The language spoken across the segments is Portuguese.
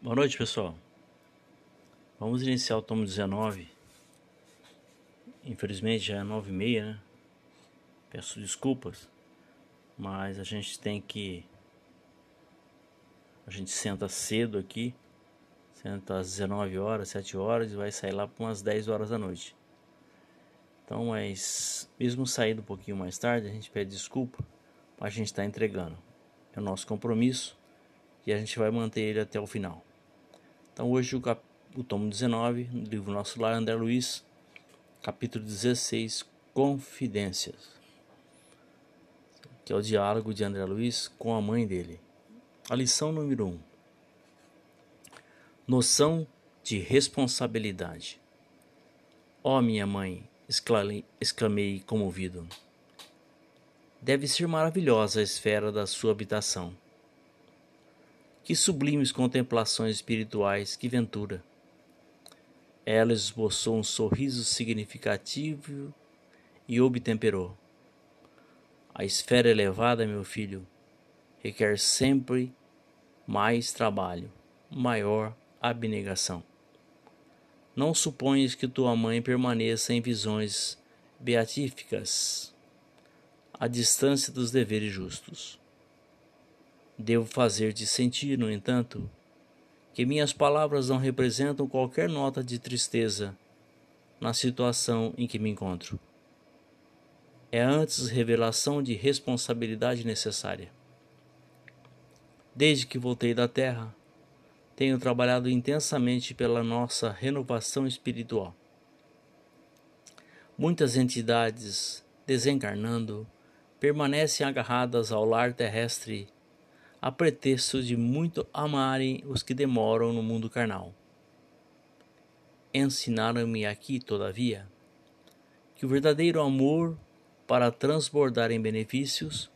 Boa noite, pessoal. Vamos iniciar o tomo 19. Infelizmente já é 9 e meia, né? Peço desculpas, mas a gente tem que. A gente senta cedo aqui, senta às 19 horas, 7 horas e vai sair lá para umas 10 horas da noite. Então, mas mesmo saindo um pouquinho mais tarde, a gente pede desculpa, a gente está entregando. É o nosso compromisso e a gente vai manter ele até o final. Então hoje o, cap... o tomo 19, do livro Nosso Lar, André Luiz, capítulo 16, Confidências. Que é o diálogo de André Luiz com a mãe dele. A lição número 1. Noção de responsabilidade. Ó oh, minha mãe, exclamei comovido. Deve ser maravilhosa a esfera da sua habitação que sublimes contemplações espirituais, que ventura! Ela esboçou um sorriso significativo e obtemperou. A esfera elevada, meu filho, requer sempre mais trabalho, maior abnegação. Não suponhas que tua mãe permaneça em visões beatíficas, à distância dos deveres justos. Devo fazer-te sentir, no entanto, que minhas palavras não representam qualquer nota de tristeza na situação em que me encontro. É antes revelação de responsabilidade necessária. Desde que voltei da Terra, tenho trabalhado intensamente pela nossa renovação espiritual. Muitas entidades, desencarnando, permanecem agarradas ao lar terrestre a pretexto de muito amarem os que demoram no mundo carnal. Ensinaram-me aqui, todavia, que o verdadeiro amor, para transbordar em benefícios,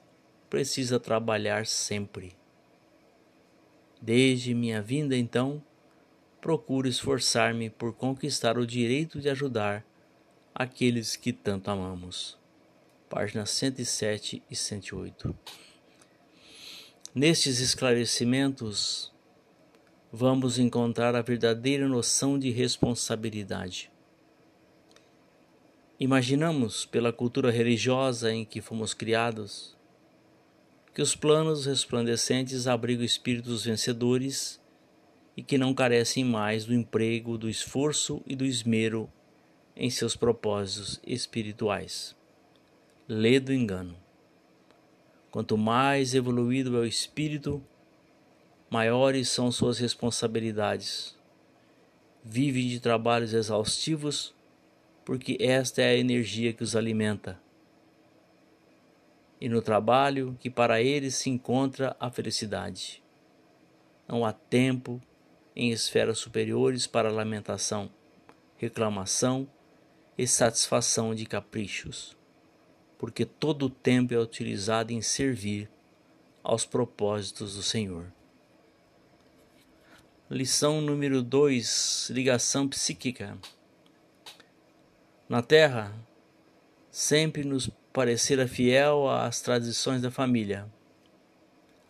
precisa trabalhar sempre. Desde minha vinda, então, procuro esforçar-me por conquistar o direito de ajudar aqueles que tanto amamos. Páginas 107 e 108. Nestes esclarecimentos, vamos encontrar a verdadeira noção de responsabilidade. Imaginamos, pela cultura religiosa em que fomos criados, que os planos resplandecentes abrigam espíritos vencedores e que não carecem mais do emprego, do esforço e do esmero em seus propósitos espirituais. Lê do engano. Quanto mais evoluído é o espírito, maiores são suas responsabilidades. Vive de trabalhos exaustivos, porque esta é a energia que os alimenta. E no trabalho que para eles se encontra a felicidade. Não há tempo em esferas superiores para lamentação, reclamação e satisfação de caprichos porque todo o tempo é utilizado em servir aos propósitos do Senhor. Lição número 2: Ligação psíquica. Na Terra, sempre nos parecera fiel às tradições da família.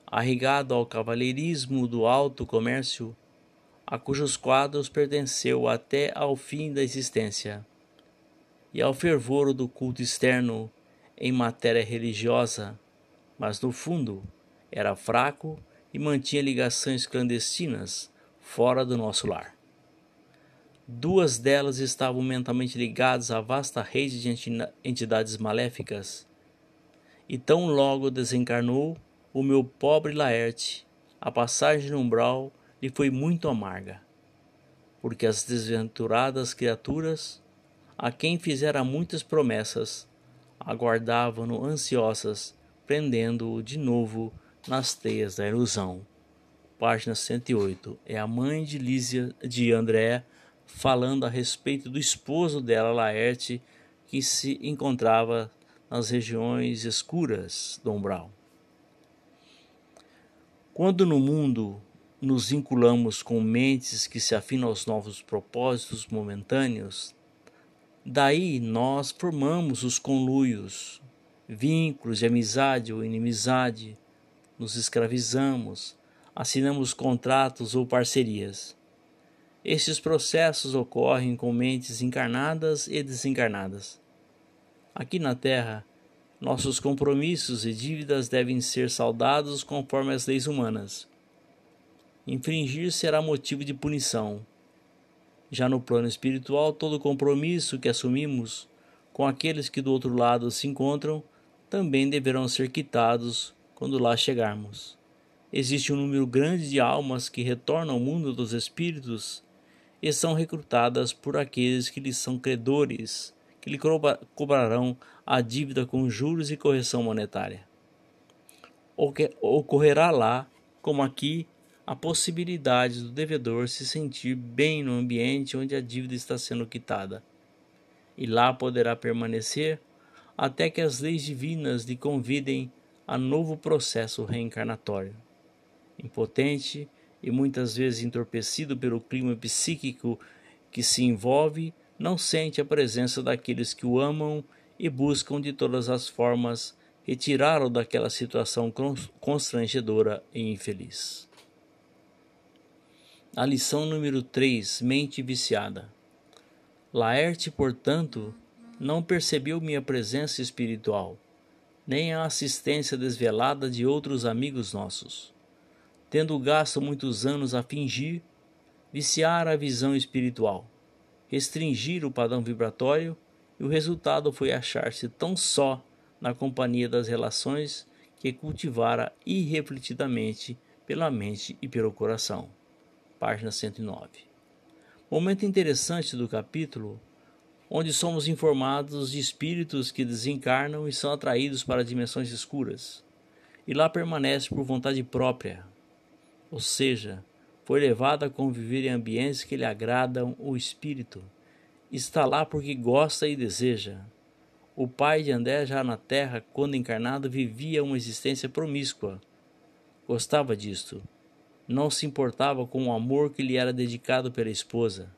Arrigado ao cavalheirismo do alto comércio, a cujos quadros pertenceu até ao fim da existência, e ao fervor do culto externo em matéria religiosa, mas no fundo era fraco e mantinha ligações clandestinas fora do nosso lar. Duas delas estavam mentalmente ligadas à vasta rede de entidades maléficas. E tão logo desencarnou o meu pobre Laerte, a passagem no umbral lhe foi muito amarga, porque as desventuradas criaturas, a quem fizera muitas promessas, aguardavam-no ansiosas, prendendo-o de novo nas teias da ilusão. Página 108. É a mãe de Lísia de André falando a respeito do esposo dela, Laerte, que se encontrava nas regiões escuras do umbral. Quando no mundo nos vinculamos com mentes que se afinam aos novos propósitos momentâneos, Daí nós formamos os conluios, vínculos de amizade ou inimizade, nos escravizamos, assinamos contratos ou parcerias. Estes processos ocorrem com mentes encarnadas e desencarnadas. Aqui na Terra, nossos compromissos e dívidas devem ser saldados conforme as leis humanas. Infringir será motivo de punição. Já no plano espiritual, todo compromisso que assumimos com aqueles que do outro lado se encontram também deverão ser quitados quando lá chegarmos. Existe um número grande de almas que retornam ao mundo dos espíritos e são recrutadas por aqueles que lhes são credores, que lhe cobrarão a dívida com juros e correção monetária. Ocorrerá lá, como aqui, a possibilidade do devedor se sentir bem no ambiente onde a dívida está sendo quitada. E lá poderá permanecer até que as leis divinas lhe convidem a novo processo reencarnatório. Impotente, e muitas vezes entorpecido pelo clima psíquico que se envolve, não sente a presença daqueles que o amam e buscam de todas as formas retirá-lo daquela situação constrangedora e infeliz. A lição número 3: Mente viciada. Laerte, portanto, não percebeu minha presença espiritual, nem a assistência desvelada de outros amigos nossos tendo gasto muitos anos a fingir, viciar a visão espiritual, restringir o padrão vibratório, e o resultado foi achar-se tão só na companhia das relações que cultivara irrefletidamente pela mente e pelo coração. Página 109. Momento interessante do capítulo, onde somos informados de espíritos que desencarnam e são atraídos para dimensões escuras, e lá permanece por vontade própria, ou seja, foi levado a conviver em ambientes que lhe agradam o espírito. Está lá porque gosta e deseja. O pai de André, já na terra, quando encarnado, vivia uma existência promíscua. Gostava disto. Não se importava com o amor que lhe era dedicado pela esposa.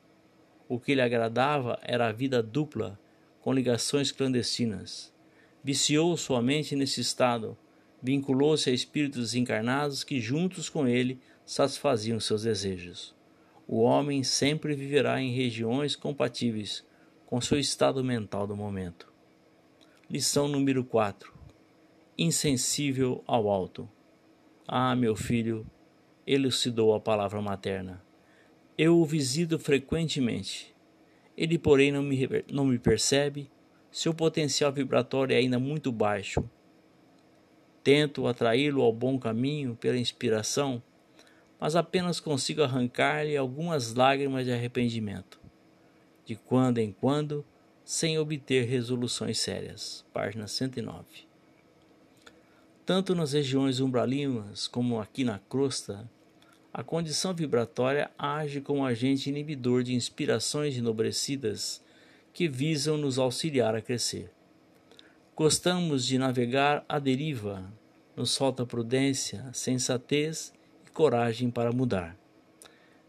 O que lhe agradava era a vida dupla, com ligações clandestinas. Viciou sua mente nesse estado, vinculou-se a espíritos encarnados que juntos com ele satisfaziam seus desejos. O homem sempre viverá em regiões compatíveis com seu estado mental do momento. Lição número 4. Insensível ao alto. Ah, meu filho, elucidou a palavra materna. Eu o visito frequentemente. Ele, porém, não me, não me percebe. Seu potencial vibratório é ainda muito baixo Tento atraí-lo ao bom caminho pela inspiração, mas apenas consigo arrancar-lhe algumas lágrimas de arrependimento, de quando em quando, sem obter resoluções sérias. Página 109. Tanto nas regiões umbralinas como aqui na crosta, a condição vibratória age como agente inibidor de inspirações enobrecidas que visam nos auxiliar a crescer. Gostamos de navegar à deriva, nos falta prudência, sensatez e coragem para mudar.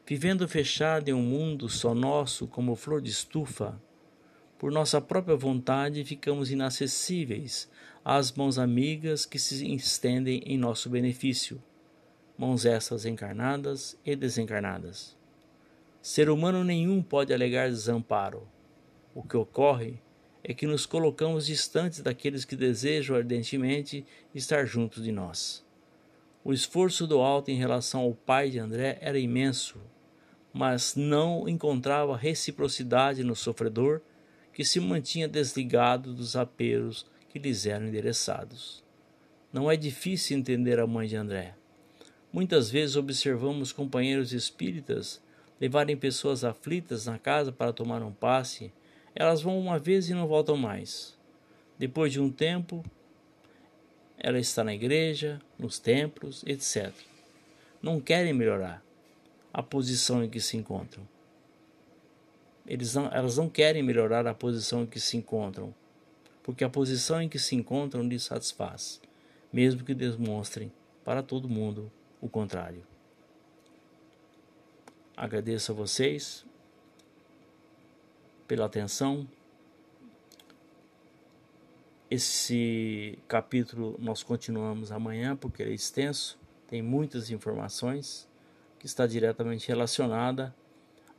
Vivendo fechado em um mundo só nosso como flor de estufa, por nossa própria vontade ficamos inacessíveis às mãos amigas que se estendem em nosso benefício, mãos essas encarnadas e desencarnadas. Ser humano nenhum pode alegar desamparo. O que ocorre é que nos colocamos distantes daqueles que desejam ardentemente estar junto de nós. O esforço do alto em relação ao pai de André era imenso, mas não encontrava reciprocidade no sofredor, que se mantinha desligado dos apelos que lhes eram endereçados. Não é difícil entender a mãe de André. Muitas vezes observamos companheiros espíritas levarem pessoas aflitas na casa para tomar um passe elas vão uma vez e não voltam mais. Depois de um tempo, ela está na igreja, nos templos, etc. Não querem melhorar a posição em que se encontram. Não, elas não querem melhorar a posição em que se encontram, porque a posição em que se encontram lhes satisfaz, mesmo que demonstrem para todo mundo o contrário. Agradeço a vocês pela atenção. Esse capítulo nós continuamos amanhã porque ele é extenso tem muitas informações que está diretamente relacionada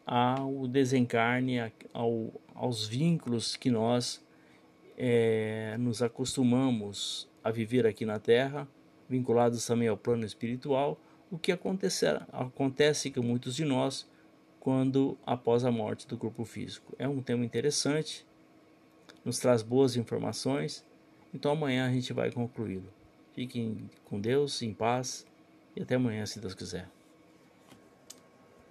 ao desencarne, ao, aos vínculos que nós é, nos acostumamos a viver aqui na Terra, vinculados também ao plano espiritual, o que acontece com muitos de nós quando após a morte do corpo físico. É um tema interessante, nos traz boas informações, então amanhã a gente vai concluí-lo. Fiquem com Deus, em paz e até amanhã, se Deus quiser.